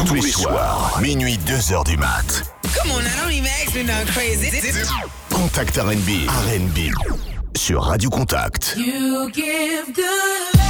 tous, tous les, les soirs, minuit 2h du mat. Come on, I don't even ask me no crazy. Contact RB. RB. Sur Radio Contact. You give good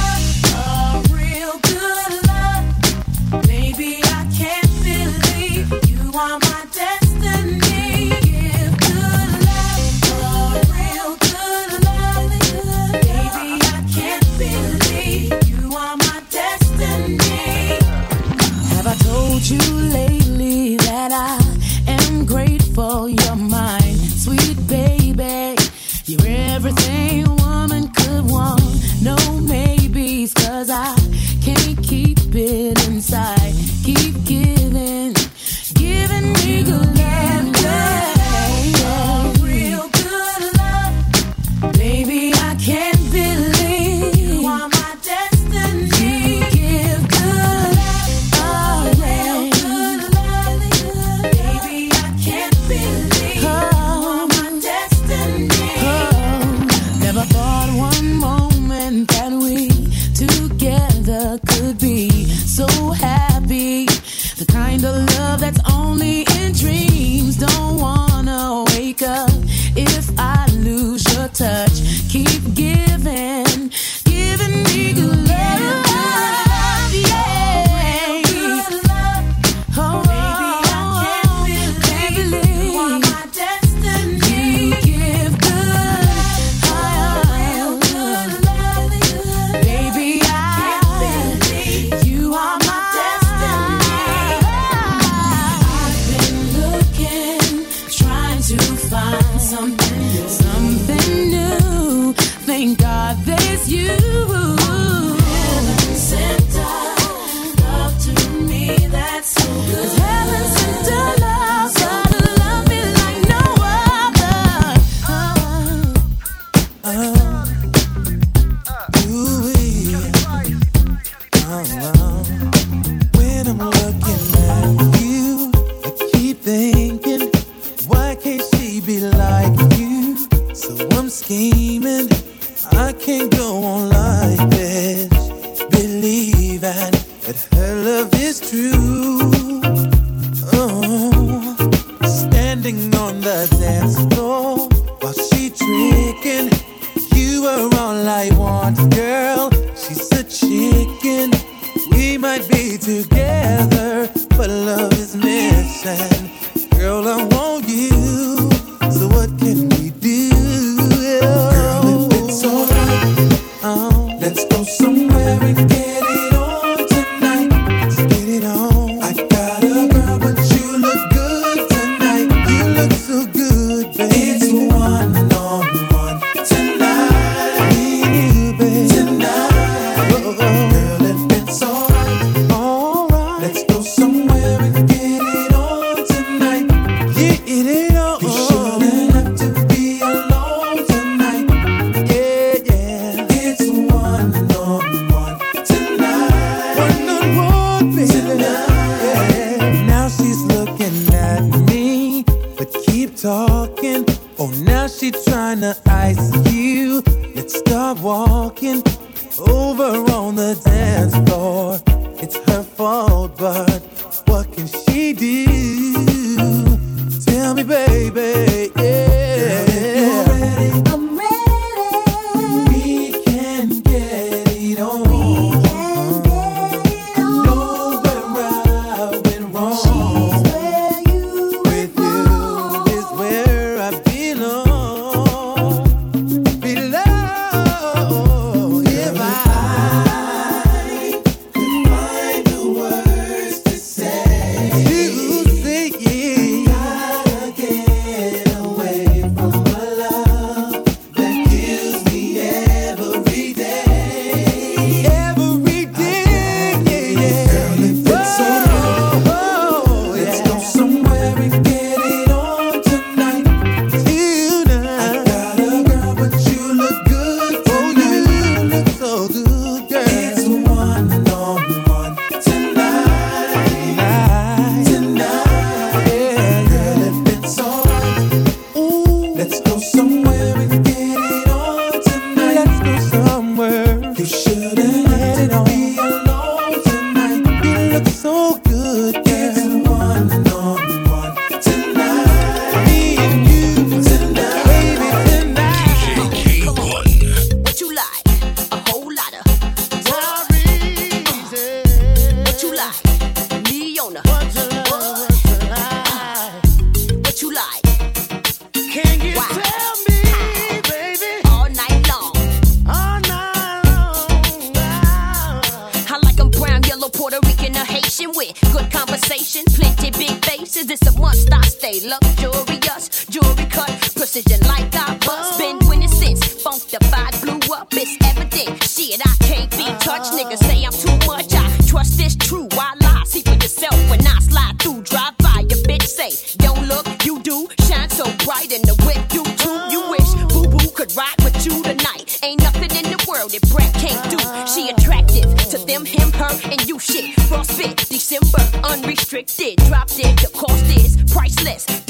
that brat can't do. She attractive to them, him, her, and you shit. frostbit December, unrestricted. Drop dead, the cost is priceless.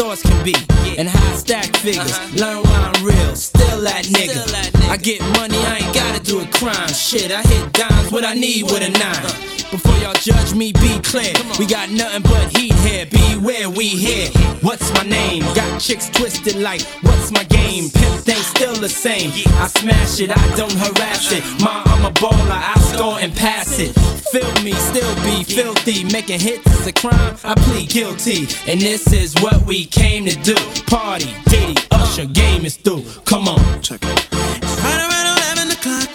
thoughts can be, and how I stack figures. Uh-huh. Learn why I'm real, still that nigga. I get money, I ain't gotta do a crime. Shit, I hit dimes, what I need with a nine. Before y'all judge me, be clear. We got nothing but heat here. Beware, we here. What's my name? Got chicks twisted like, what's my game? Pimp thing still the same. I smash it, I don't harass it. Ma, I'm a baller. I store and pass it. Feel me, still be filthy. Making hits is a crime, I plead guilty. And this is what we came to do. Party, Diddy, Usher, game is through. Come on. Check it. It's right around 11 o'clock.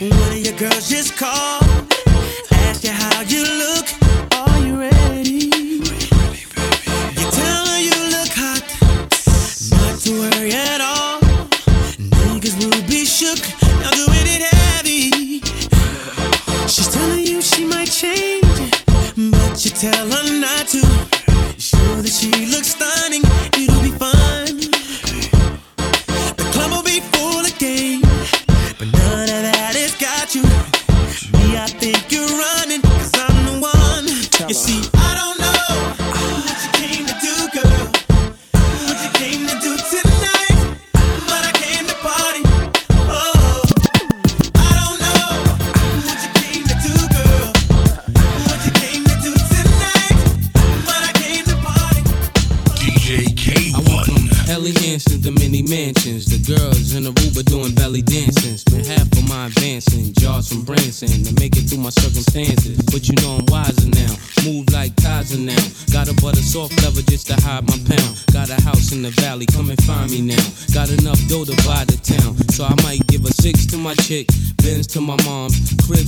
One of your girls just called.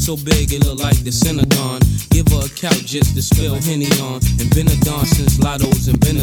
so big it look like the Synagogue. Give her a couch just to spill Henny on. And been a don since Lotto's and been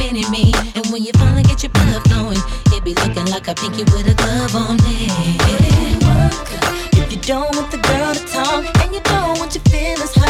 Mini Me. And when you finally get your blood flowing, it be looking like a pinky with a glove on it. If you don't want the girl to talk, and you don't want your feelings hurt.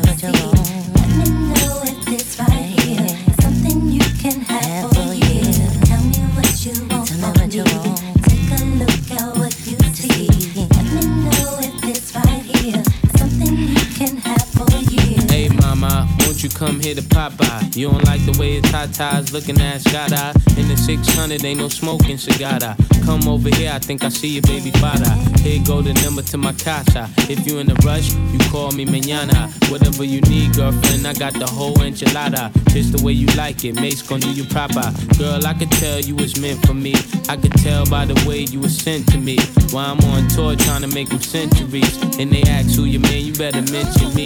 here to Popeye? You don't like the way his tatas looking at shot. In the 600, ain't no smoking cigar. Come over here, I think I see your baby father. Here go the number to my casa. If you in a rush, you call me mañana. Whatever you need, girlfriend, I got the whole enchilada. Just the way you like it, Mase gon' do you proper. Girl, I could tell you was meant for me. I could tell by the way you was sent to me. While I'm on tour trying to make them centuries. And they ask who you man, you better mention me.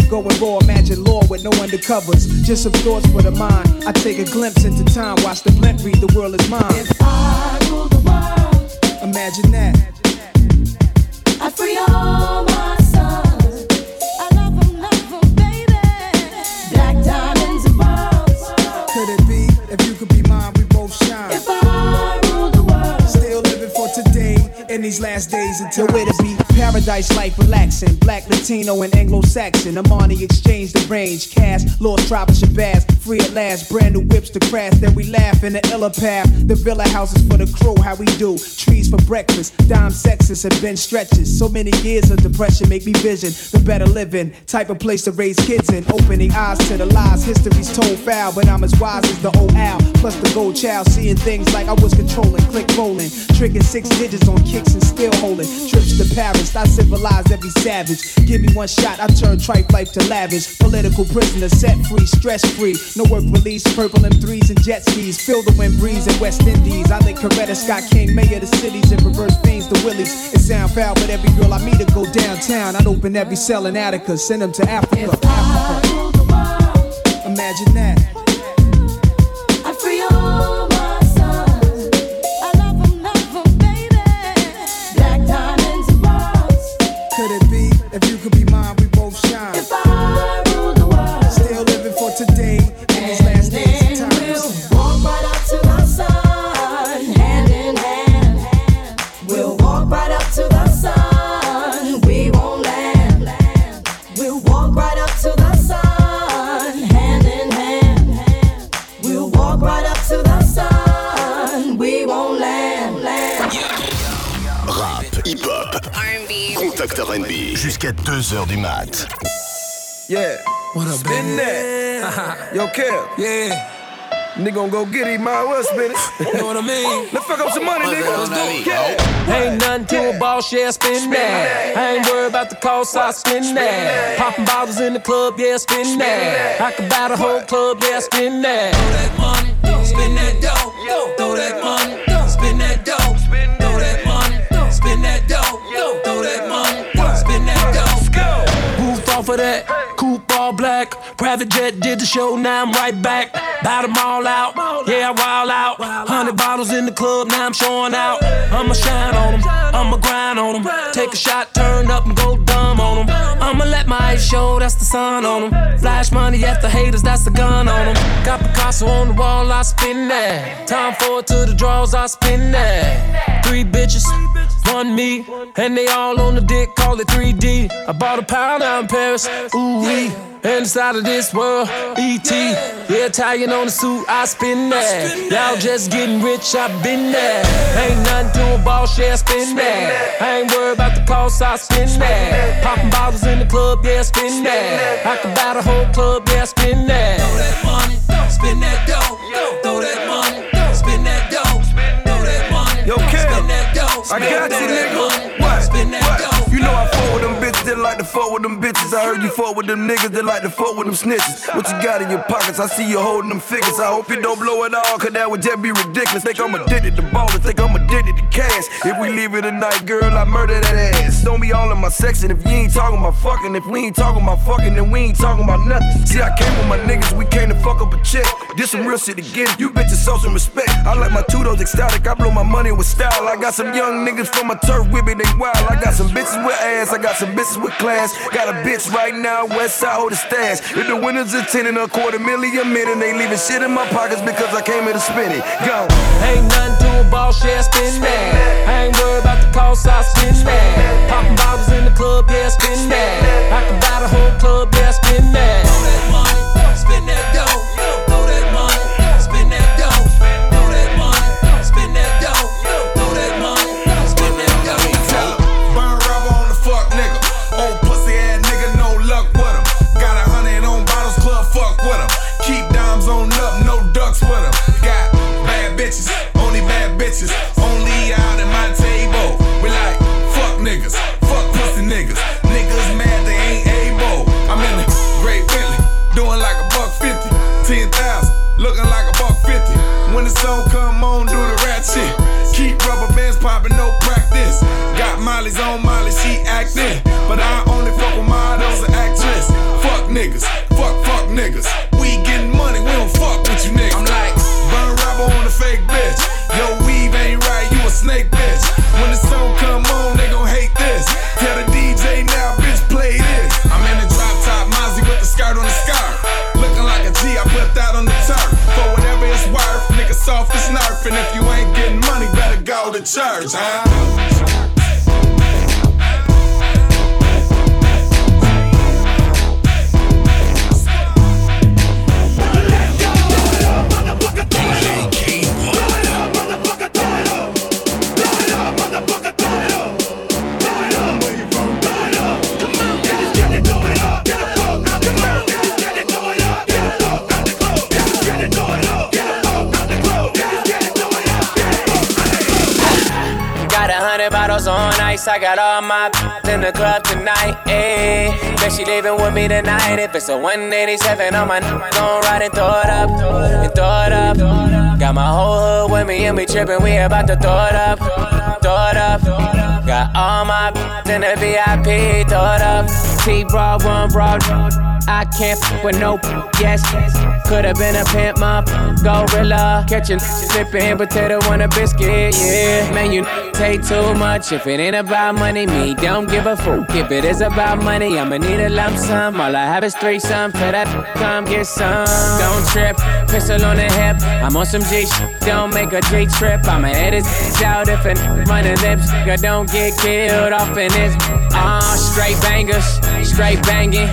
Going raw, imagine law with no undercovers. Just some thoughts for the mind. I take a glimpse into time, watch the blimp read, the world is mine. If I rule the world, Imagine that. I free all in these last days until to be. Paradise life relaxing. Black, Latino, and Anglo Saxon. Armani Exchange the range. Cash, lost tribe of Shabazz. Free at last. Brand new whips to crash. Then we laugh in the illa path. The villa houses for the crew. How we do. Trees for breakfast. Dime sexes and bench stretches. So many years of depression make me vision the better living. Type of place to raise kids in. Opening eyes to the lies. History's told foul. But I'm as wise as the old owl. Plus the gold child. Seeing things like I was controlling. Click rolling. Tricking six digits on kicks and still holding. Trips to Paris. I civilize every savage. Give me one shot. I turn tripe life to lavish. Political prisoner set free. Stress free. No work release. Purple M3s and jet skis. Feel the wind breeze in West Indies. I think Coretta Scott King, mayor of the cities, and reverse fiends the willies. It sound foul, but every girl I meet to go downtown. I'd open every cell in Attica. Send them to Africa. if I rule the world, Imagine that. R&B. Jusqu'à 2h du mat. Yeah. What up, Spin baby? that. Yo, Kev. Yeah, Nigga gonna go get it, might well spin it. you know what I mean? Let's fuck up some money, nigga. Let's do it. Yeah. Ain't nothing to a boss, yeah, spin that. I ain't worried about the cost, I spin that. Popping bottles in the club, yeah, spin that. I could buy the whole club, yeah, spin that. Throw that money, spin that dough. Roof that, black. Private jet did the show, now I'm right back. Bout them all out, yeah, I wild out. Hundred bottles in the club, now I'm showing out. I'ma shine on them, I'ma grind on them. Take a shot, turn up and go dumb on them. I'ma let my eyes show, that's the sun on them. Flash money at the haters, that's the gun on them. Got Picasso on the wall, I spin that. Time for it to the draws, I spin that. Three bitches, one me, and they all on the dick, call it 3D. I bought a pound out in Paris, ooh wee. Inside of this world, ET. Yeah, Italian on the suit, I spin that. Y'all just getting rich, I been there. Ain't nothing to a boss, yeah, spin that. I ain't worried about the cost, I spin that. Popping bottles in the club, yeah, spin that. I can buy the whole club, yeah, spin that. Throw that money, spin that dough. Throw that money, spin that dough. Throw that money, Yo, Kev. spin that dough. I got you, Throw that nigga. That like to fuck with them bitches. I heard you fuck with them niggas that like to fuck with them snitches. What you got in your pockets? I see you holding them figures. I hope you don't blow it all, cause that would just be ridiculous. Think I'm addicted to ballin', think I'm addicted to cash. If we leave it tonight, girl, I murder that ass. Don't be all in my section if you ain't talking about fucking. If we ain't talking about fucking, then we ain't talking about nothing. See, I came with my niggas, we came to fuck up a check. Did some real shit again. You bitches show some respect. I like my two those ecstatic. I blow my money with style. I got some young niggas from my turf with me, they wild. I got some bitches with ass, I got some bitches with class. Got a bitch right now, West Side hold the stash. If the winners attending a quarter million minute, they leaving shit in my pockets because I came here to spend it. Go. Ain't nothing to a ball share, spin that. I ain't worried about the cost, I spin that. Popping bottles in the club, yeah, spin that. I can buy the whole club, yeah, spin that. Throw that money, spin that church, huh? I got all my in the club tonight. Ayy, bet she leaving with me tonight. If it's a 187 on my gon' ride and throw it up, and throw it up. Got my whole hood with me and we trippin'. We about to throw it up, throw it up. Got all my in the VIP. Throw it up. T broad one broad. I can't with no yes. Could've been a pimp, my gorilla. Catching, flipping potato on a biscuit, yeah. Man, you take too much. If it ain't about money, me don't give a fuck. If it is about money, I'ma need a lump sum. All I have is three some. For that, come get some. Don't trip, pistol on the hip. I'm on some G shit. Don't make a G trip. I'ma edit out if it running lips. Nigga, don't get killed off in this. Ah, straight bangers, straight banging.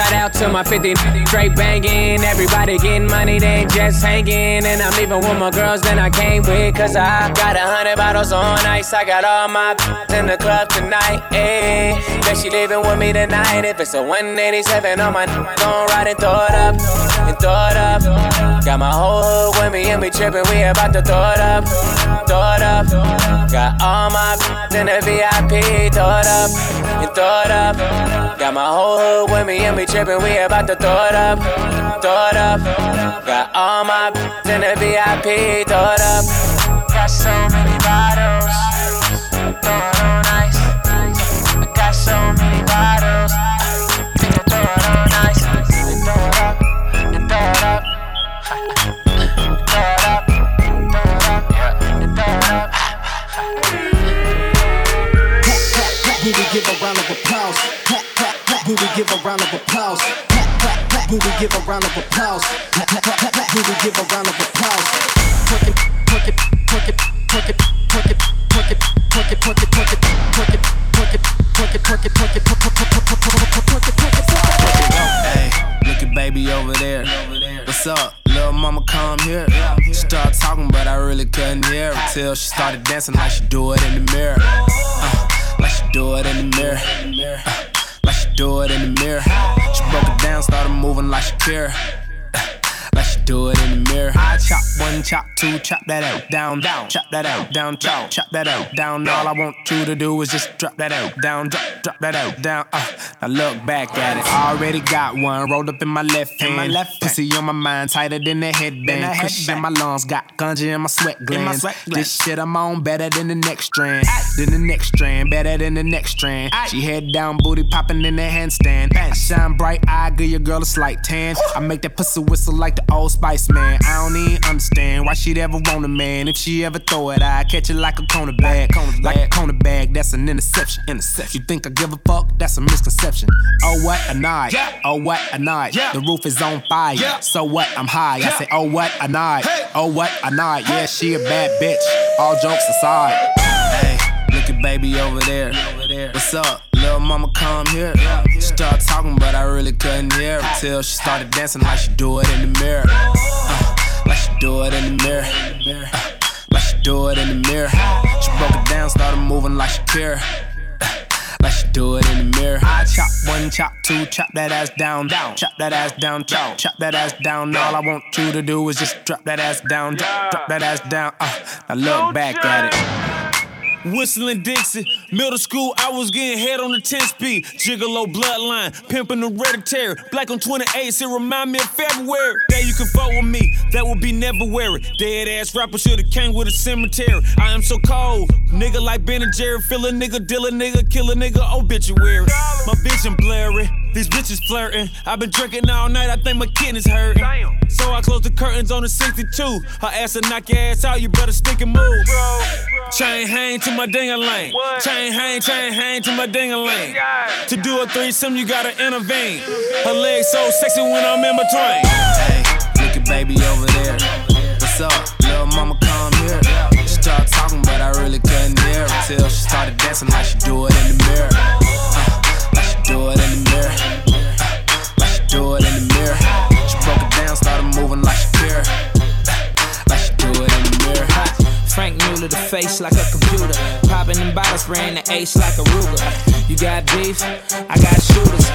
Shout out to my 50 straight banging. Everybody getting money, they ain't just hanging. And I'm leaving with more girls than I came with. Cause I got a hundred bottles on ice. I got all my in the club tonight. Ayy, bet she leaving with me tonight. If it's a 187 on my gon' ride and throw it up. And throw it up. Got my whole hood with me and we trippin'. We about to throw it up. Throw it up. Got all my in the VIP. Throw it up. And throw it up. Got my whole hood with me and we trippin'. We about to throw it up. Throw it up. Got all my in the VIP. Throw it up. Got so many bottles. Applause? Clap, clap, clap. Will we give a round of applause? Clap, clap, clap. Will we give a round of applause? Clap, clap, clap, clap. Will we give a round of applause? Twerk it, twerk it, twerk it, twerk it, twerk it, twerk it, twerk it, twerk it, twerk it, twerk it, twerk it, twerk it, twerk it, twerk it, twerk it, twerk it. Hey, look at baby over there. What's up? Little mama come here. She started talking, but I really couldn't hear her till she started dancing like she do it in the mirror. Uh, do it in the mirror. Uh, like she do it in the mirror. She broke it down, started moving like she care. Like she do it in the mirror. I chop one, chop two, chop that out, down, down, chop that out, down, chop, chop that out, down. All I want you to do is just drop that out, down, drop, drop that out, down. Uh, now look back at it. Already got one rolled up in my left hand. My left Pussy on my mind, tighter than a headband. Cushion in my lungs, got ganja in my sweat glands. This shit I'm on better than the next strand. Than the next strand, better than the next strand. She head down, booty popping in the handstand. I shine bright, I give your girl a slight tan. I make that pussy whistle like the old Spice Man. I don't even understand why she'd ever want a man. If she ever throw it, I catch it like a cornerback. Like a cornerback, that's an interception. Interception. You think I give a fuck? That's a misconception. Oh what a night. Oh what a night. The roof is on fire. So what? I'm high. I say, oh what a night. Oh what a night. Yeah, she a bad bitch. All jokes aside. Hey, look at baby over there. What's up? Little mama come here. She started talking, but I really couldn't hear her till she started dancing like she do it in the mirror. Uh, like she do it in the mirror. Uh, like she do it in the mirror. She broke it down, started moving like she care. Like she do it in the mirror. I chop one, chop two, chop that ass down, down, chop that ass down, chop, chop that ass down. All I want you to do is just drop that ass down, drop, drop that ass down. Uh, now look back at it. Whistling Dixie, middle school, I was getting head on the 10 speed. Gigolo bloodline, pimping hereditary. Black on 28, it remind me of February. There you can fuck with me, that would be never weary. Dead ass rapper should've came with a cemetery. I am so cold, nigga like Ben and Jerry. Fill a nigga, deal a nigga, kill a nigga, obituary. My vision blurry, these bitches flirting. I've been drinking all night, I think my kidneys hurting. So I close the curtains on the 62. Her ass will knock your ass out, you better stick and move. Bro. Chain hang to my ding-a-ling. Chain hang, chain hang to my ding-a-ling. To do a threesome, you gotta intervene. Her legs so sexy when I'm in between. Hey, look at baby over there. What's up? Little mama come here. She started talking, but I really couldn't hear her till she started dancing like she do it in the mirror. Do it in the mirror. Like she do it in the mirror. She broke it down, started moving like she care. Like she do it in the mirror. Franck Muller, the face like a computer. Popping them bottles, spraying the ace like a Ruger. You got beef, I got shooters.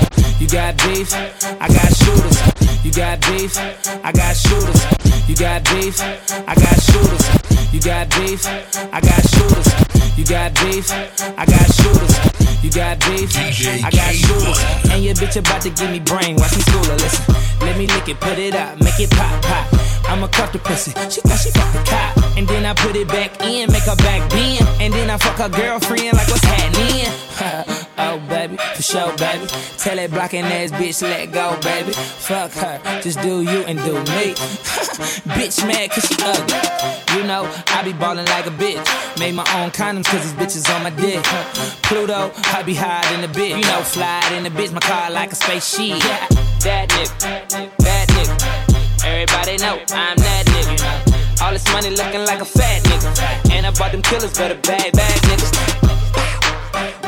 You got beef, I got shooters. You got beef, I got shooters. You got beef, I got shooters. You got beef, I got shooters. You got beef, I got shooters. You got beef, I got shooters. And your bitch about to give me brain while she schooler. Listen, let me lick it, put it up, make it pop, pop. I'ma cuff the pussy. She thought she fucked the cop. And then I put it back in, make her back bend. And then I fuck her girlfriend like what's happening. oh, baby. Tell that blocking ass bitch, let go, baby. Fuck her, just do you and do me. bitch mad cause she ugly. You know, I be ballin' like a bitch. Made my own condoms cause these bitches on my dick. Pluto, I be high in the bitch. You know, fly in the bitch, my car like a spaceship. Yeah, that nigga, that nigga. Everybody know I'm that nigga. All this money looking like a fat nigga. And I bought them killers, but better bag, bag niggas.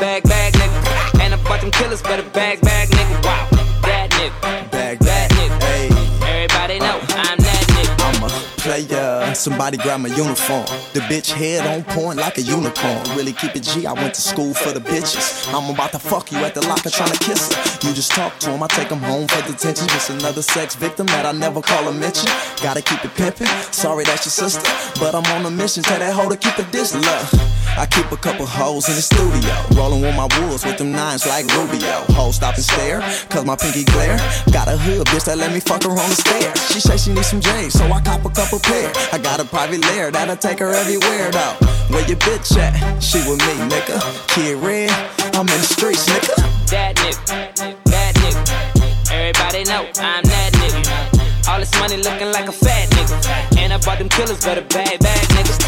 Bag, bag nigga. And I bought them killers, better bag, bag nigga. Wow, that nigga. Bag, that player. Somebody grab my uniform. The bitch head on point like a unicorn. Really keep it G. I went to school for the bitches. I'm about to fuck you at the locker trying to kiss her. You just talk to him. I take him home for detention. Just another sex victim that I never call a mention. Gotta keep it pimpin'. Sorry that's your sister. But I'm on a mission. Tell that hoe to keep it this love. I keep a couple hoes in the studio. Rolling with my wolves with them nines like Rubio. Hoes stop and stare. Cause my pinky glare. Got a hood bitch that let me fuck her on the stairs. She say she needs some J's. So I cop a couple pair. I got a private lair that'll take her everywhere though. Where your bitch at? She with me, nigga. Kid Red, I'm in the streets, nigga. That nigga, that nigga. Everybody know I'm that nigga. All this money looking like a fat nigga. And I bought them killers, better bag, bag niggas.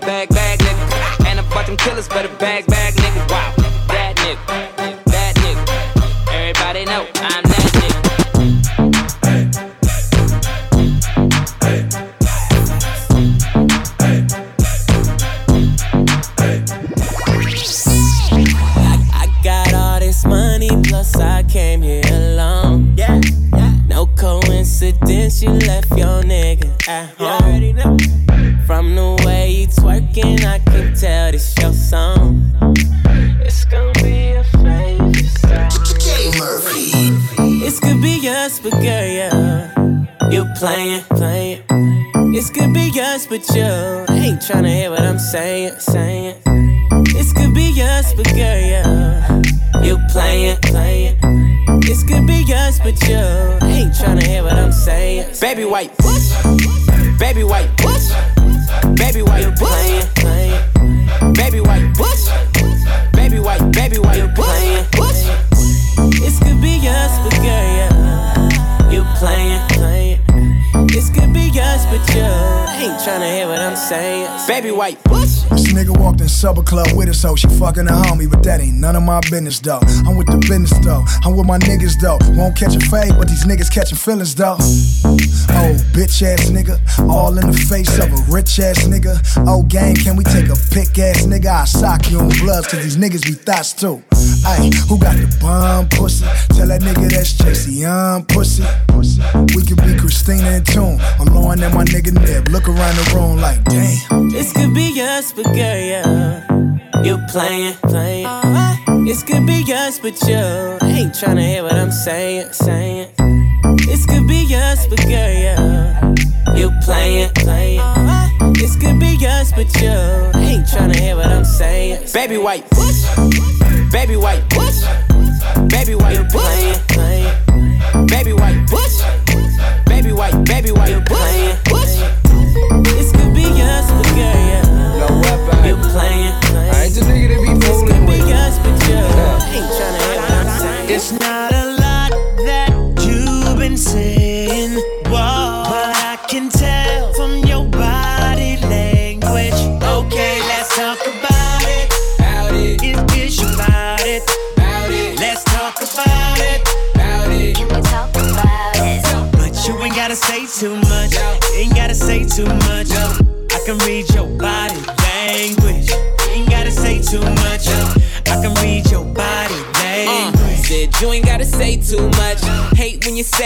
Bag, bag nigga. And I bought them killers, better bag, bag nigga. Wow, but you ain't tryna hear what I'm saying, saying. This could be us, but girl, yeah. You playing, playing. This could be us, but you ain't tryna hear what I'm saying. Baby white, push. Baby white, push. Baby white, you playing, playing. Baby white, push. Baby white, baby white, you playing, push. This could be us, but girl, yeah. You playing, playing. This could be us, but you ain't tryna hear what I'm saying. Baby white, push. This nigga walked in supper club with her, so she fucking a homie, but that ain't none of my business though. I'm with the business though. I'm with my niggas though. Won't catch a fade, but these niggas catching feelings though. Oh, bitch ass nigga, all in the face of a rich ass nigga. Oh, gang, can we take a pick ass nigga? I sock you on bloods, cause these niggas be thoughts too. Ay, who got the bomb pussy? Tell that nigga that's Tracy Young pussy. We could be Christina and Tune. I'm blowing at my nigga Nib. Look around the room like, damn. This could be us, but girl, yeah. You playing, playing. This could be us, but you ain't tryna hear what I'm saying, saying. This could be us, but girl, yeah. You playing, playing. This could be us, but you ain't tryna hear what I'm saying. Baby white, push. Baby white puss. Baby white puss. Baby white puss. Baby white, baby white puss. Puss. This could be us, girl. Yeah. No weapon. You playing.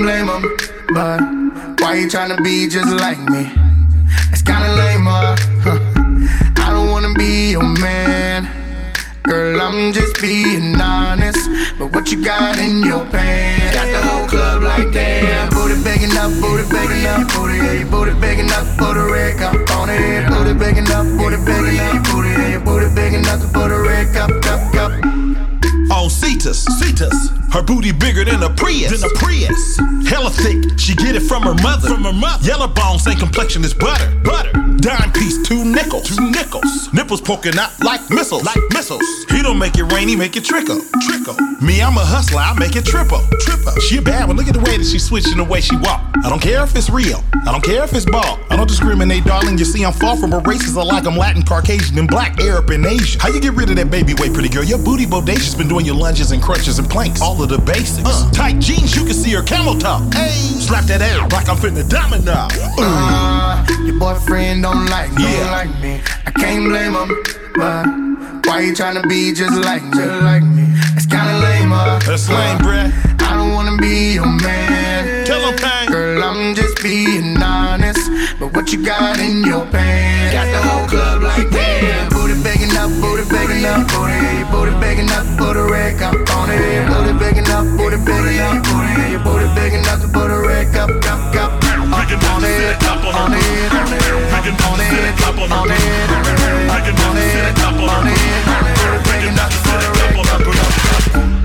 Can't blame him, but why you tryna be just like me? It's kinda lame, uh, huh. I don't wanna be your man. Girl, I'm just being honest. But what you got in your pants? Got the whole club like damn. Booty big enough, booty big enough, booty, yeah, your booty big enough for the red cup on it. Booty big enough, booty big enough, booty, yeah, your booty enough to put a red cup, cup, cup. On Cetus, Cetus, her booty bigger than a Prius, than a Prius. Hella thick, she get it from her mother, from her mother. Yellow bones, same complexion as butter, butter. Dime piece, two nickels, two nickels. Nipples poking out like missiles, like missiles. He don't make it rain, he make it trickle, trickle. Me, I'm a hustler, I make it triple, triple. She a bad one, look at the way that she switching the way she walk. I don't care if it's real, I don't care if it's ball. I don't discriminate, darling. You see, I'm far from a racist. I like I'm Latin, Caucasian, and black, Arab, and Asian. How you get rid of that baby weight, pretty girl? Your booty bodacious, been doing your lunges and crunches and planks. All of the basics. Uh, tight jeans, you can see her camel top. Hey, slap that ass like I'm finna domino. Uh, your boyfriend don't like me, don't like me. I can't blame him, but why you tryna be just like me? Just like me. It's kinda lame, uh. That's lame, bruh. I don't wanna be your man. Tell him, pain. Girl, I'm just being honest. But what you got in your pants? Got the whole club like damn up, booty begging up, booty, yeah, your booty begging up for the rack up on it. Your booty begging up, booty begging up, booty, yeah, your booty begging up to put a rack up, up, up. I can on it, up on it, on it, I can on it, up on it, I can on it, up on it, up on it, up for on it, up, up, up.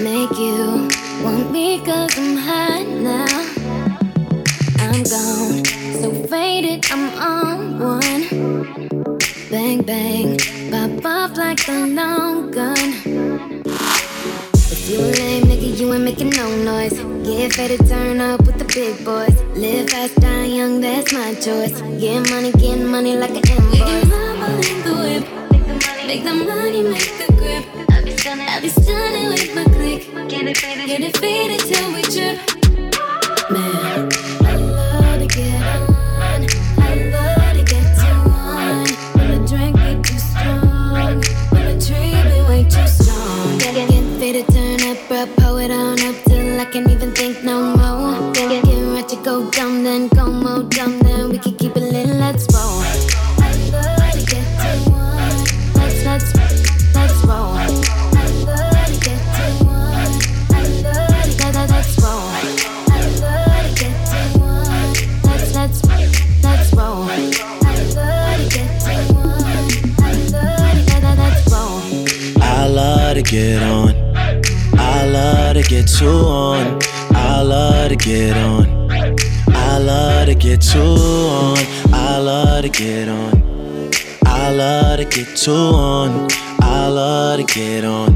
Make you want me cause I'm hot now. I'm gone, so faded, I'm on one. Bang, bang, pop off like a long gun. If you a lame nigga, you ain't making no noise. Get ready to turn up with the big boys. Live fast, die young, that's my choice. Get money, get money like an invoice. Making love in the whip. Make the money, make the grip. I be stunning, be with my click. Get it faded, get it faded till we trip. Man, I love to get on. I love to get to one. When the drink get too strong, when the tree be way too strong. Get, get, get faded, turn up, bro, pull it on up till I can't even think no more. Get, get, get ready to go dumb, then go more dumb, then we can keep it lit. Let's roll. Get on. I love to get two on. I love to get on. I love to get two on. I love to get on. I love to get two on. I love to get on.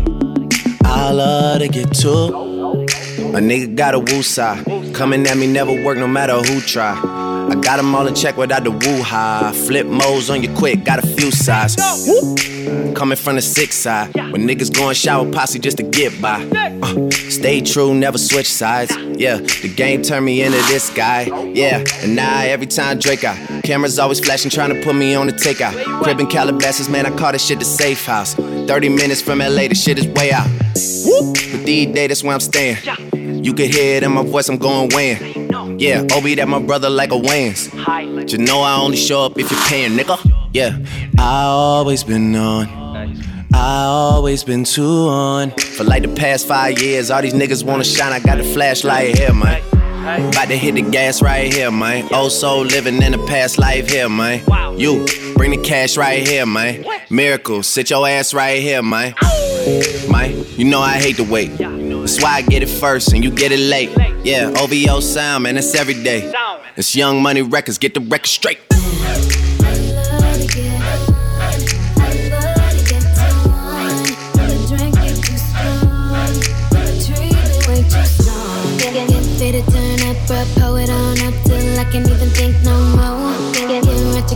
I love to get two. A nigga got a woo side. Coming at me never work no matter who try. I got 'em all in check without the woo high. Flip modes on you quick, got a few sides. Coming from the six side. When niggas going shower posse just to get by. Uh, stay true, never switch sides. Yeah, the game turned me into this guy. Yeah, and now every time Drake out. Cameras always flashing, trying to put me on the takeout. Crib Calabasas, man, I call this shit the safe house. 30 minutes from LA, the shit is way out. But these days, that's where I'm staying. You can hear it in my voice, I'm going weighing. Yeah, Obi, that my brother like a. But you know I only show up if you're paying, nigga. Yeah, I always been on. I always been too on. For like the past five years, all these niggas wanna shine. I got the flashlight here, man. About to hit the gas right here, man. Oh, so living in the past life here, man. You bring the cash right here, man. Miracle, sit your ass right here, man. Man, you know I hate to wait. That's why I get it first and you get it late. Yeah, OVO sound, man, it's every day. It's Young Money Records, get the record straight.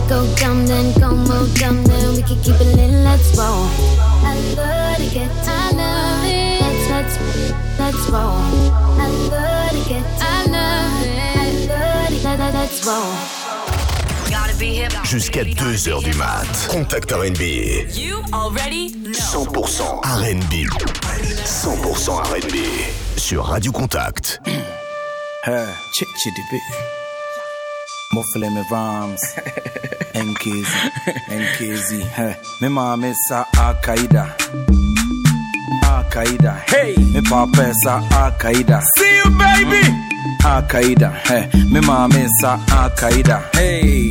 Go dumb, then go more dumb, then we can keep it lit. Let's roll. I love to get to I love it. Let's let's let's roll. I love to get to I love it. I love what's wrong. Gotta be hip. Jusqu'à 2h du mat. Contact RB. You already know. 100% RB. 100% RB. Sur Radio Contact. Hey, chick Muffle me rhymes. NKZ, NKZ. Hey, me mama sa Al Qaeda. Al Qaeda. Hey, me papa sa Al Qaeda. See you, baby. Mm. Al Qaeda. Hey, me mama sa Al Qaeda. Hey,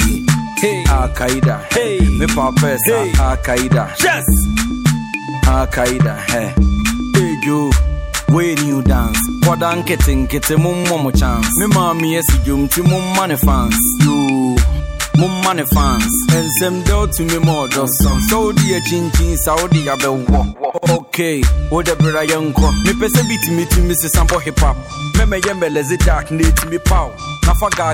hey, Al Qaeda. Hey, me papa sa Hey. Al Qaeda. Yes. Al Qaeda. Hey, hey, you. When you dance, kwada nkete nkete mummo mo chance. Me mama yes jum ti mumma ne fans. You mumma ne fans. Ensem do to me more do some. So di a chin chin Saudi abewo. Okay, wo de bra yanko. Me pese beat me to me se sample hip hop. Me me yembe lezi dark ne to me pow. Na fa ga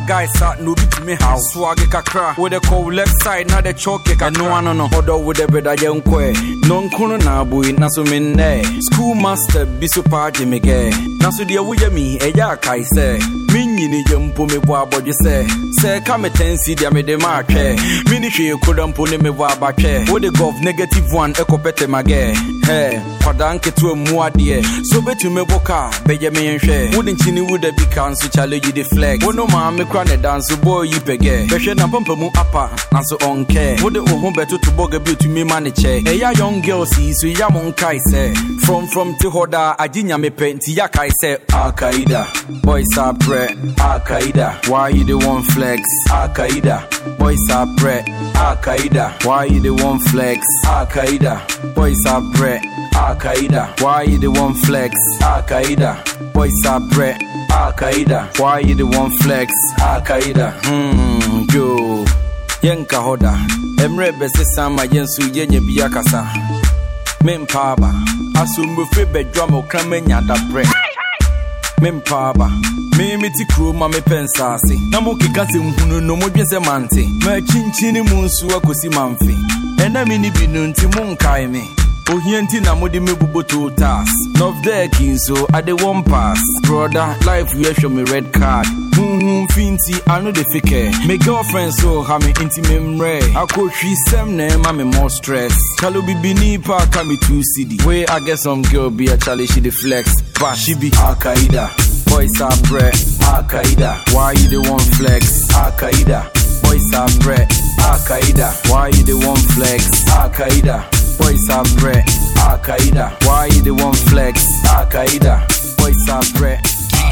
guy sa no bi to me how. Swag kakra. Wo de call left side na de choke kakra. No ano no. Odo wo de bra yanko e. Non kuno na boy na so me ne. School master bi so pa je me ge. Na so de wo yemi e ya kai se. Me nyini je mpo me bo abodje se. Se ka me tensi dia me de ma twe. Me ni hwe koda mpo ne me bo abatwe. Wo de gov negative one e kopete mage. He, kwada nketewa mu adeɛ. So betumi boka bɛyɛ me nhwɛ. Wo de nkyini wo da bi ka nso challenge the flex. Wo no maame kora ne dance boy yi pɛgɛ. Bɛhwɛ na pampa mu apa nanso ɔnkɛ. Wo de wo ho bɛtoto bɔga bi otumi ma ne kyɛ. Ɛyɛ young girls yi so ya mo nkae sɛ. From from te hɔ daa agye nyame pɛ nti ya kae sɛ Al-Qaeda. Boys are prɛ Al-Qaeda. Why you the one flex? Al-Qaeda. Boys are prɛ Al-Qaeda. Why you the one flex? Al-Qaeda. Boys are prɛ Al-Qaeda. Why you the one flex? Al-Qaeda. Boys are prɛ Al-Qaeda. Why you the one flex? Al-Qaeda. Hmm, yo. Yɛnka hɔ da. Mmerɛ bɛsesa ma yɛn nso yɛnyɛ bi akasa. Mempaaba. Asombofre bɛdwa ma ɔkrama nya dabrɛ. mempaaba meme te kuro ma mepɛ nsase na mokeka sɛ nhunu no modwen sɛ mante makyinkyini mu nso akosi mamfe ɛna me ne bi no nti monkae me ohia nti na mode mebubo totas nofdaki nso ade wɔn pass. Broda life yɛhwɛ me red card. Mm-hmm, Huhu mfi nti ano de fikɛ me girlfriend so ha me nti memmerɛ akɔhwi sɛm na ɛma me more stress. Kalo bibini pa ka me two city wey i get some girl be a chale she flex. But she be al-qaeda. Boys are bred al-qaeda. Why you the one flex? Al-qaeda. Boys are bred al-qaeda. Why you the one flex? Al-qaeda boys are bred al-qaeda why you the one flex al-qaeda boys are bred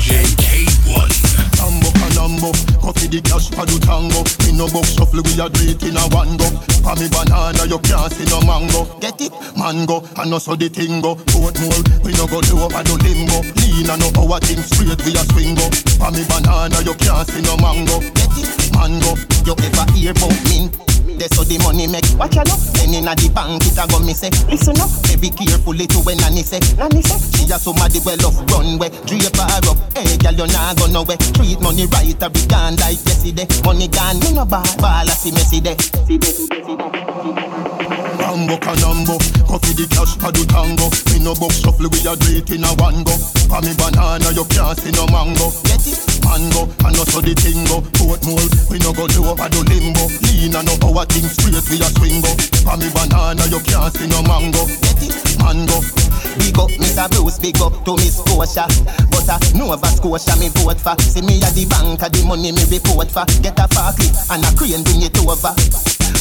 DJ K1. Tambo canambo, coffee the cash for the tango. In no box shuffle, we are do it in a one go. For me banana, you can't see no mango. Get it, mango, and also the tingo. Boat more, we no go do over the limbo. Lean and no our thing straight, we a swing go. For me banana, you can't see no mango. Get it, mango, you ever hear about mint? That's how the money make. Watch out, then inna the bank it a go me say. Listen up, be carefully to when nanny say. Nanny say she a somebody well off runway. Drape her up, hey girl you nah go nowhere. Treat money right, a be gone like yesterday. Money gone, me no ball, ball a see me see day. See day, see day, see day. Rambo canambo, coffee the cash the tango. Me no box shuffle, we a do it in a one go. Me banana, you can't see no mango. Get it, mango, and also the tingo. Portmore, we no go do over the limbo. Lean and no our thing straight, we a swing go. For me banana, you can't see no mango. Get it, mango. Big up Mr. Bruce, big up to Miss Scotia. But uh, Nova Scotia me vote for. See me at the bank, at the money me report for. Get a farkley and a crane bring it over.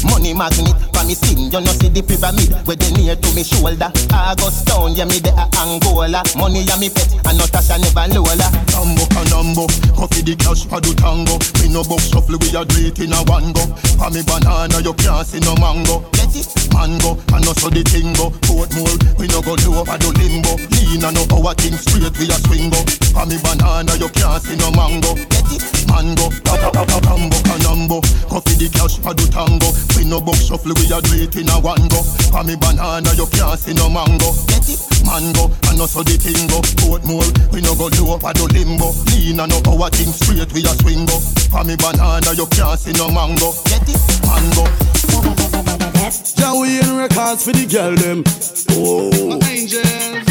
Money magnet for me skin, you know see the pyramid where they near to me shoulder. August town, yeah me the uh, Angola. Money yeah me pet, and Natasha never lola. Tambo canambo, coffee the cash for the tango. Me no box shuffle, we a do in a one go. For me banana, you can't see no mango. Get it, mango, and also the tingo. Portmore, we no go do over the limbo. Lean and no our thing straight, we a swing go. For me banana, you can't see no mango. Get it, mango, tambo canambo, coffee the cash for the tango. We no box shuffle, we a do it in a one go. For me banana, you can't see no mango. Get it, mango, and also the tingo. Portmore, we no go do over the limbo. Lean and no our thing straight, we a swing go. For me banana, you can't see no mango. Get it, mango. In records for the girl them. Oh,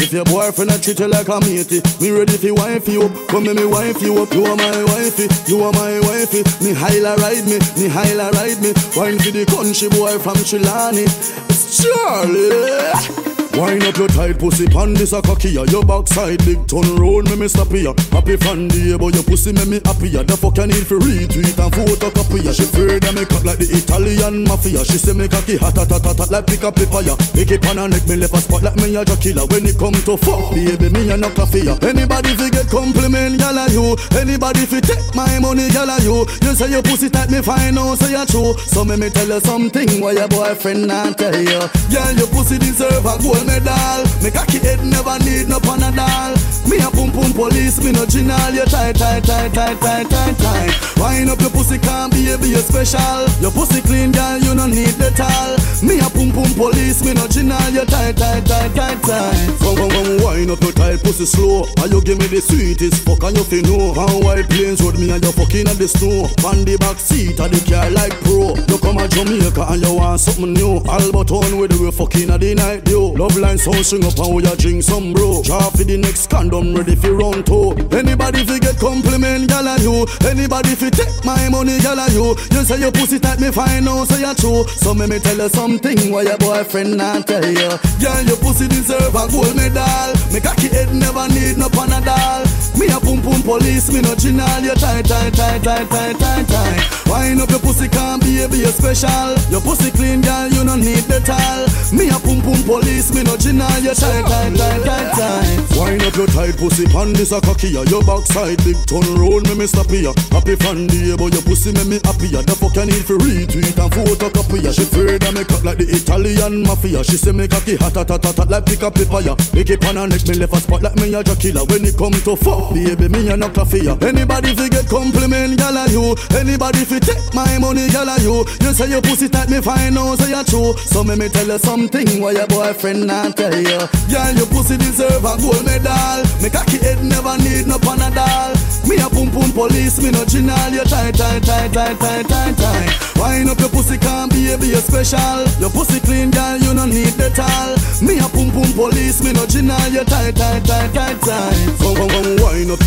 if your boyfriend a treat you like a matey, me ready for wife you up. Come me, me wife you up. You are my wifey, you are my wifey. Me highla ride me, me highla ride me. Wine for the country boy from Chilani. It's Charlie. Wine up your tight pussy, pan this a cocky. Your backside big turn round, me me stop ya. Happy fan day, but your pussy me me happy ya. The fuck I need for retweet and photocopy. She afraid I make up like the Italian mafia. She say me cocky hot hot hot hot like pick up paper ya. Make it pan and neck me left a spot like me a killer. When it come to fuck, baby me a no coffee ya. Anybody fi get compliment, gyal a you. Anybody fi take my money, gyal a you. You say your pussy tight, me find out say you true. So me me tell you something why your boyfriend not tell you. Girl, your pussy deserve a gold medal. Me cocky head never need no panadol. Me a pum pum police, me no ginal. You tight, tight, tight, tight, tight, tight, tight. Wine up your pussy, can't be a be a special. Your pussy clean, girl, you no need the towel. Me a pum pum police, me no ginal. You tight, tight, tight, tight, tight. Come, come, come, wine up your tight pussy slow. And you give me the sweetest fuck and you fi know. And white plains road me and you fucking at the snow. On the back seat of the car like pro. You come a Jamaica and you want something new. Albert on with the way fucking at the night, yo. Love line sound string up and we a drink some bro. Draw for the next condom ready for round two. Anybody fi get compliment, gal a you. Anybody fi take my money, gal a you. You say your pussy tight, me find out say you true. So me me tell you something why your boyfriend not tell you. Girl, your pussy deserve a gold medal. Me cocky head never need no panadol. Me a pum pum police, me no ginal. You tight, tight, tight, tight, tight, tight, tight. Wine up your pussy, can't be a special. Your pussy clean, girl, you no need the towel. Me a pum pum police, me no ginal. You tight, tight, tight, tight, tight. Wine up your tight pussy, pan this a cocky. Your backside big turn round, me me stop ya. Happy fan day, but your pussy me me happy ya. The fuck I need for retweet and photocopy ya. She afraid I make up like the Italian mafia. She say me cocky hot, hot, hot, hot, like pick up paper ya. Make it pan and neck me left a spot like me a killer. When it come to fuck, baby, me a no coffee ya. Anybody fi get compliment, gal a you. Anybody fi take my money, gal a you. You say your pussy tight, me find out say you true. So me me tell you something why your boyfriend not tell you. Girl, your pussy deserve a gold medal. Me cocky head never need no panadol. Me a pum pum police, me no ginal. You tight, tight, tight, tight, tight, tight, tight. Wine up your pussy, can't be a be special. Your pussy clean, girl, you no need the towel. Me a pum pum police, me no ginal. You tight, tight, tight, tight, tight. Come, come, come, wine up.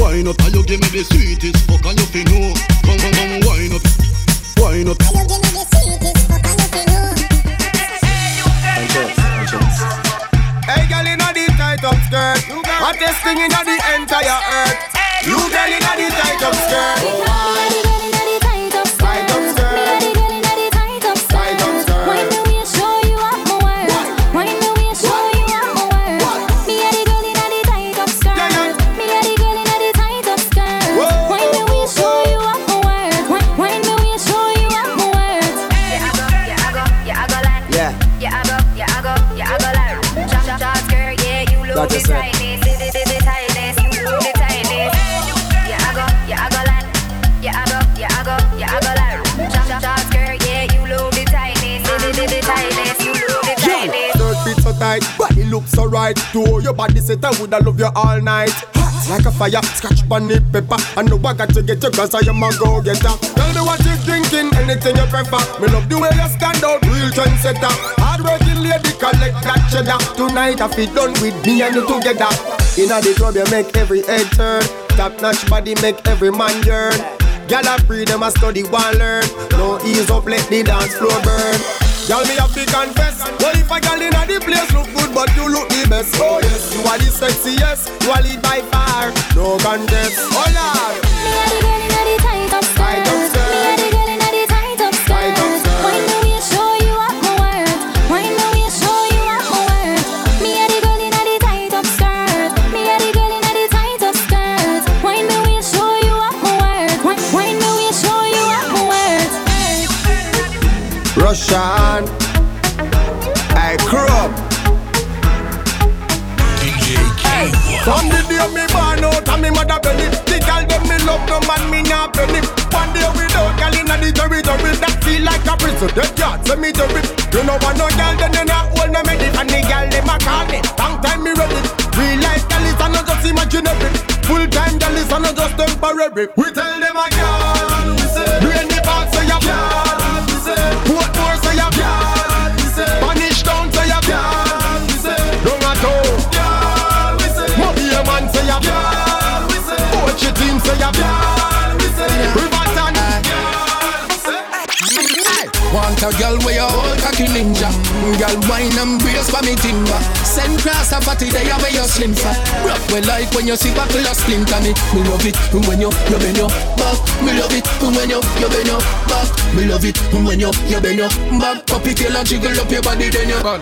Wine up, and you give me the sweetest fuck and you fi know. Come, come, come, wine up. Wine up. And you give me the sweetest fuck and you fi know. Hey, girl, inna the tight up skirt. Hottest thing inna the entire earth. You girl inna the tight up skirt. Look so right. To your body set, I woulda love you all night. Hot like a fire, scratch bunny pepper. I know I got to get you cause I am a go getter. Tell me what you drinking, anything you prefer. Me love the way you stand out, real trendsetter. Hard working lady, collect that cheddar. Tonight I feel done with me and you together. Inna the club you make every head turn. Top notch body make every man yearn. Gyal a free them a study one learn. No ease up, let the dance floor burn. Gyal me have to confess. Well if a gyal inna the place look good, but you look the best. Oh yes, you are the sexiest. You are lead by far. No contest. Oh lord. Russian. I grew up. From the day me born out and me mother belly The girl them me love no man me not penny One day without girl inna the territory That feel like a prison. The yard cemetery You know want no girl then you not hold no medic And the girl them a call me Long time me ready Real life girl is not just imaginary. Full time girl is not just temporary. We tell them a girl a girl where you hold cocky ninja. Girl wine and brace for me timber. Send cross a fatty day where you slim fat. Rock well like when you see buckle a splinter me. Me love it when you you bend your back. Me love it when you you bend your back. Me love it when you you bend your back. Puppy tail and jiggle up your body then you rock.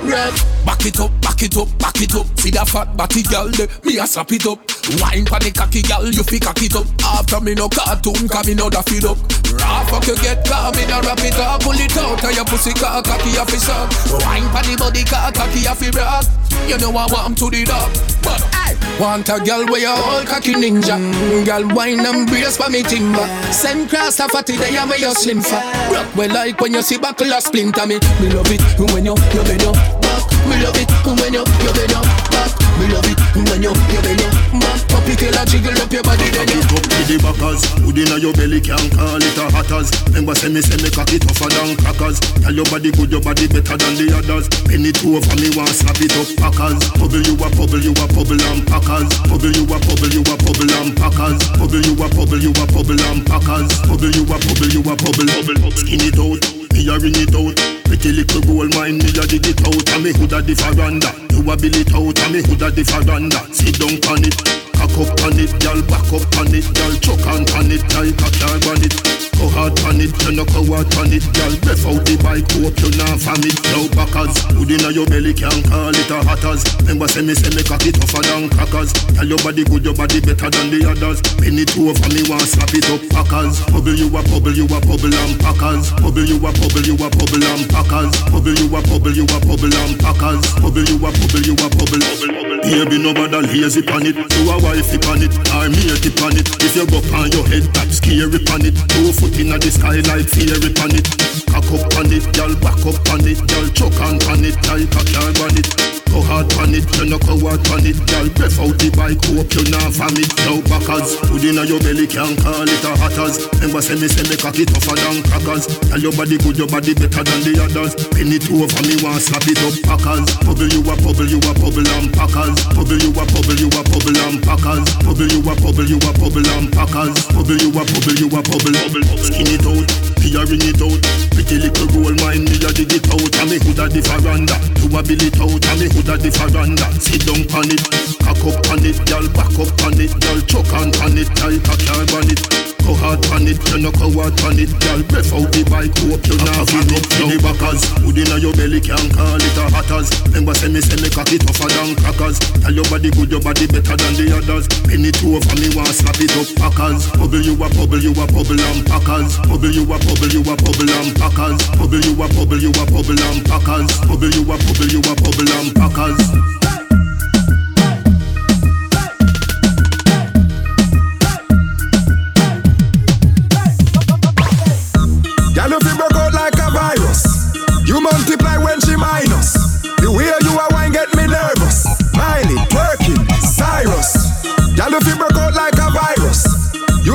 Back it up, back it up, back it up. See that fat body girl there, me a slap it up. Wine pon the cocky girl, you fi cock it up. After me no cartoon, come me no da feed up. Raw fuck you get calm, me no wrap it up. Pull it out, and your pussy cock cocky off his up. Wine pon the body cock cocky off his rock. You know I want to the dog, but I want a girl where you all cocky ninja. Girl wine and brace for me timber. Send cross a fatty day and where you slim fat. Rock well like when you see buckle a splinter me. Me love it when you you bend your back. Me love it when you you bend your back. Me love it when you you bend your back. Puppy tail a jiggle up your body then you. Up to the backers, hood inna your belly can't call it a hatters. Remember say me say me cocky tougher than crackers. Tell your body good, your body better than the others. Penny two over me want slap it up packers. Bubble you a bubble, you a bubble and packers. Bubble you a bubble, you a bubble and packers. Bubble you a bubble, you a bubble and packers. Bubble you a bubble, you a bubble, bubble. Skin it out, me a ring it out. Pretty little gold mine, me a dig it out. And me hood a the veranda. You a bill it out, and me hood a the veranda. Sit down on it. Cock up on it, girl, back up on it, girl, choke on on it, like a car on it. Go hard on it, you know go hard on it, girl. Breath out the bike, hope you not from it. Now backers, hood inna your belly can't call it a hatters. Remember say me say me cocky tougher than crackers. Tell your body good, your body better than the others. Penny two over me want slap it up, packers. Bubble you a bubble, you a bubble and packers. Bubble you a bubble, you a bubble and packers. Bubble you a bubble, you a bubble and packers. Bubble you a bubble, you a bubble. Baby, no bother lazy pan it. You a wifey pan it, me a tip on it. If you go on your head, top scary pan it. Two foot inna the sky like fairy pan it. Cock up on it, girl, back up on it, girl, choke on on it like a car on it. Go hard on it, you know go hard on it, girl. Breath out the bike, hope you not from it. Now backers, food inna your belly can't call it a hatters. Remember say me say me cocky tougher than crackers. Tell your body good, your body better than the others. Penny two over me want slap it up, packers. Bubble you a bubble, you a bubble and packers. Bubble you a bubble, you a bubble and packers. Bubble you a bubble, you a bubble and packers. Bubble you a bubble, you a bubble. Skin it out, me it out. Pretty little gold mine, me a dig it hood the veranda. You a bill it out, and me hood a the veranda. Sit down on it, cock up on it, girl, back up on it, girl, choke on it, like a car on it. Hard on it, you know go hard on it, girl. Breath out the bike, hope you not feel it. Now the backers, hood inna your belly can't call it a hatters. Remember say me say me cocky tougher than crackers. Tell your body good, your body better than the others. Penny two over me want slap it up, packers. Bubble you a bubble, you a bubble and packers. Bubble you a bubble, you a bubble and packers. Bubble you a bubble, you a bubble and packers. Bubble you a bubble, you a bubble and packers.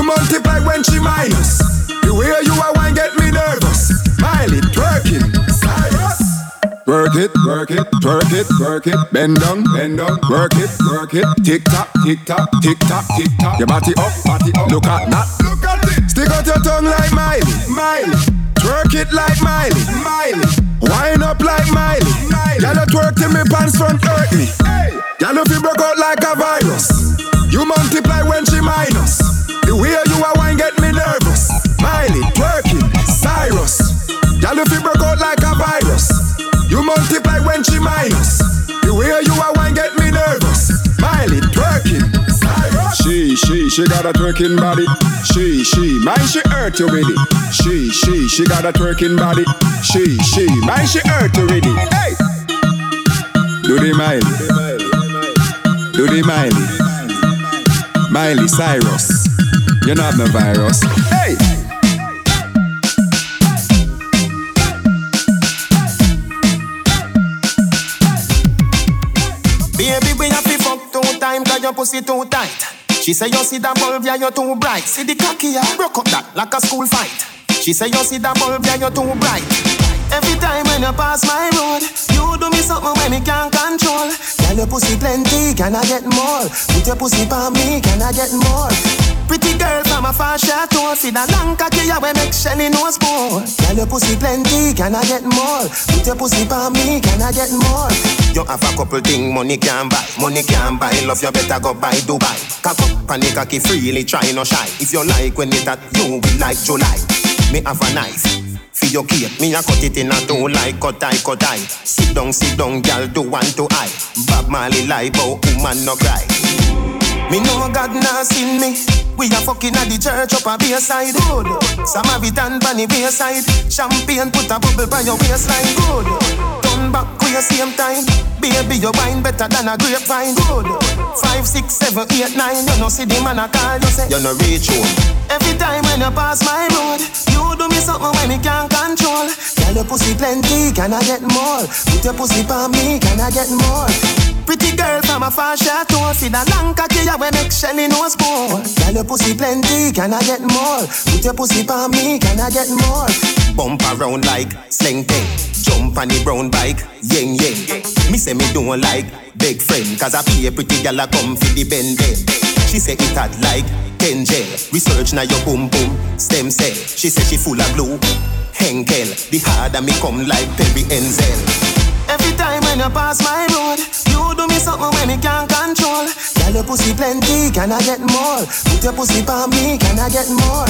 Multiply when she minus. The way you are wine get me nervous. Miley, twerking, Cyrus. Work it, work it, twerk it, work it, bend down, bend down, work it, work it, tick tock, tick tock, tick tock, tick tock. Your body up, body up. Look at that. Look at it. Stick out your tongue like Miley, Miley. Twerk it like Miley, Miley. Wind up like Miley. Y'all twerk till me pants front hurt me. Y'all if you broke out like a virus. You multiply when she minus. Y'all if you broke out like a virus. You multiply when she minus. The way you are wine get me nervous. Miley, twerking, She, she, she got a twerking body. She, she, mind she hurt you with it. She, she, she got a twerking body. She, she, mind she hurt you with it. Hey, do the Miley, do the Miley, Miley Cyrus. You're not no virus. Hey. Your pussy too tight. She say you see that bulb, yeah, you're too bright. See the cocky, yeah, broke up that like a school fight. She say you see that bulb, yeah, you're too bright. Every time when you pass my road, you do me something when me can't control. Girl, your pussy plenty, can I get more? Put your pussy on me, can I get more? Pretty girl from a far short tour. See the long cocky ya we make Shelly nose more. Girl, your pussy plenty, can I get more? Put your pussy for me, can I get more? You have a couple thing money can buy, money can buy. Love you better go buy Dubai. Cock up and cocky freely, try no shy. If you like when it that you will like July. Me have a knife. For your cake, me a cut it in a two like cut eye, cut eye. Sit down, sit down, girl, do one to eye. Bob Marley lie, but woman no cry. Me know God nah seen me. We a fucking at the church up a bayside. Good. Samaritan the bayside. Champagne put a bubble by your waistline. Good. Turn back with your same time. Baby, your wine better than a grapevine. Good. Five, six, seven, eight, nine. You know see the man a call you say you no reach home. Every time when you pass my road, you do me something when me can't control. Girl, your pussy plenty, can I get more? Put your pussy for me, can I get more? Pretty girl from a far short See the long cocky ya we make Shelly nose more Girl your pussy plenty, can I get more? Put your pussy for me, can I get more? Bump around like sling thing Jump on the brown bike, ying ying. Me say me don't like big friend Cause I be a pretty girl a come for the bend bend She say it hot like Kenjel Research na your boom boom stem cell. She say she full of blue Henkel. The harder me come like Perry Enzel. Every time when you pass my road, you do me something when me can't control. Girl, your pussy plenty, can I get more? Put your pussy for me, can I get more?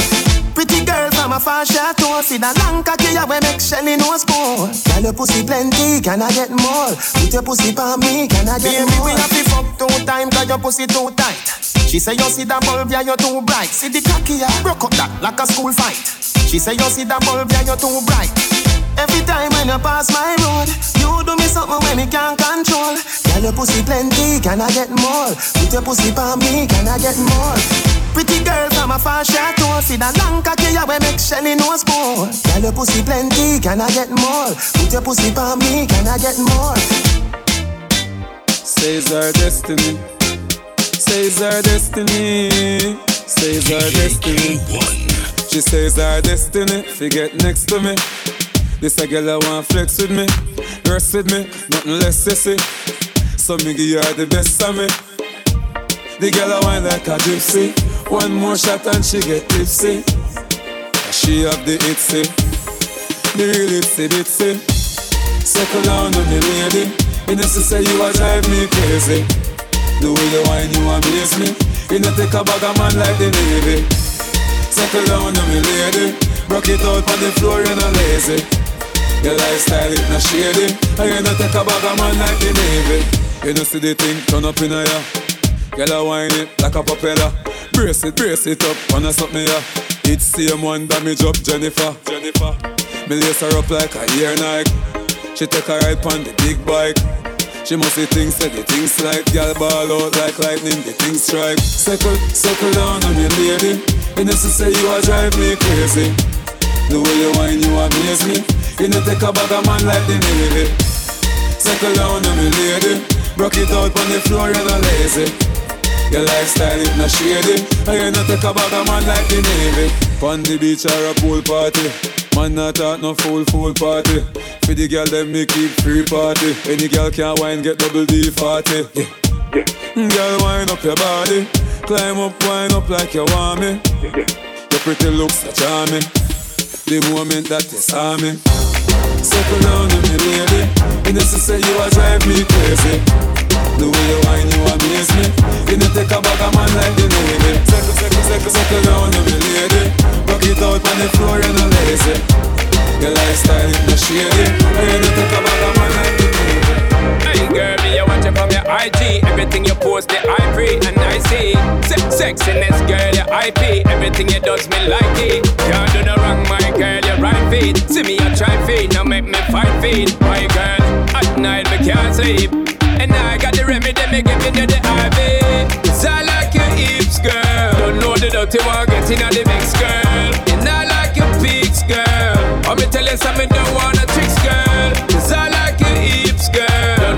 Pretty girl from a far tour, see the long cocky ya we make Shelly nose more. Girl, your pussy plenty, can I get more? Put your pussy for me, can I get Baby, more? Baby, we have to fuck two times, cause your pussy too tight. She say you see the bulb, yeah, you're too bright. See the cocky, yeah, broke up that like a school fight. She say you see the bulb, yeah, you're too bright. Every time when you pass my road, you do me something when me can't control. Girl, your pussy plenty, can I get more? Put your pussy for me, can I get more? Pretty girl from a far short tour, see the long cocky ya we make Shelly nose more. Girl, your pussy plenty, can I get more? Put your pussy for me, can I get more? Says our destiny. Says our destiny. Says our destiny. She says our destiny. Forget next to me. This a girl I want flex with me, rest with me, nothing less sissy. So me give you all the best of me. The girl I want like a gypsy. One more shot and she get tipsy. She have the itsy, the real itsy bitsy. Circle down on me lady. You know say you a drive me crazy. The way you whine you amaze me. You know take a bag of man like the navy. Circle down on me lady. Rock it out on the floor, you know lazy. Your lifestyle it not shady And you not take a bag of man like the Navy. You know see the thing turn up in a ya. Girl a wine it like a propeller. Brace it, brace it up, wanna something ya. It's same one damage up Jennifer. Jennifer. Me lace her up like a ear Nike. She take a ride on the big bike. She must see things, say the things like Girl ball out like lightning, the things strike. Circle, circle down on me lady. You know she say you a drive me crazy. The way you whine, you amaze me you know take a bag of man like the Navy. Circle down on me lady. Rock it out on the floor, you're not lazy. Your lifestyle it not shady. And you know take a bag of man like the Navy. On the beach or a pool party. Man not talk no fool fool party. For the girl them me keep free party. Any girl can wine get double D party yeah. yeah. Girl wine up your body. Climb up, wine up like you want me. Your pretty looks are charming The moment that you saw me Circle down on me, lady. You she say you a drive me crazy. The way you whine, you amaze me. You know, take a bag of man like the Navy. Circle, circle, circle, circle down on me, lady. Rock it out on the floor, you're not lazy. Your lifestyle is not shady. You know, take a bag of man like the Navy. Hey girl, me you from your IG Everything you post, the I pray and I see Se- Sexiness, girl, your IP Everything you does, me like it. Can't do no wrong, my girl, you right feet. See me, I try feet, now make me fight feet My girl, at night me can't sleep. And I got the remedy, me giving you the IV Cause I like your hips, girl. Don't know the dirty one, get in the mix, girl. And I like your peaks, girl. Me tell you something, don't wanna tricks, girl. I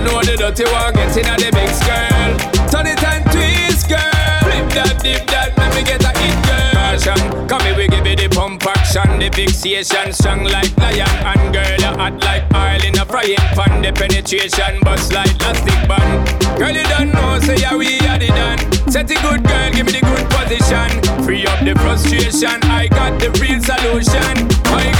know the dirty one get in the mix, girl. Turn it and twist, girl. Flip that, dip that, let me get a hit, girl. Passion, come here, we give you the pump action, the fixation, strong like lion and girl, you hot like oil in a frying pan. The penetration, bust like plastic band. Girl, you don't know, say yeah, we had it done. Set it good, girl, give me the good position. Free up the frustration, I got the real solution. I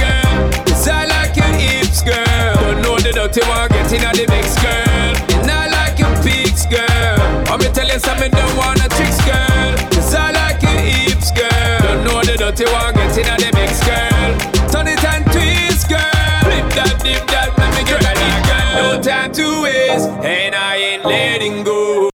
the dirty one, getting in the mix, girl. And I like your peaks, girl. I'm you something, don't wanna tricks, girl. Cause I like your hips, girl. Don't know the dirty one, getting in the mix, girl. Turn it and twist, girl. Flip that, dip that, let me get ready, girl. No time to waste, and I ain't letting go.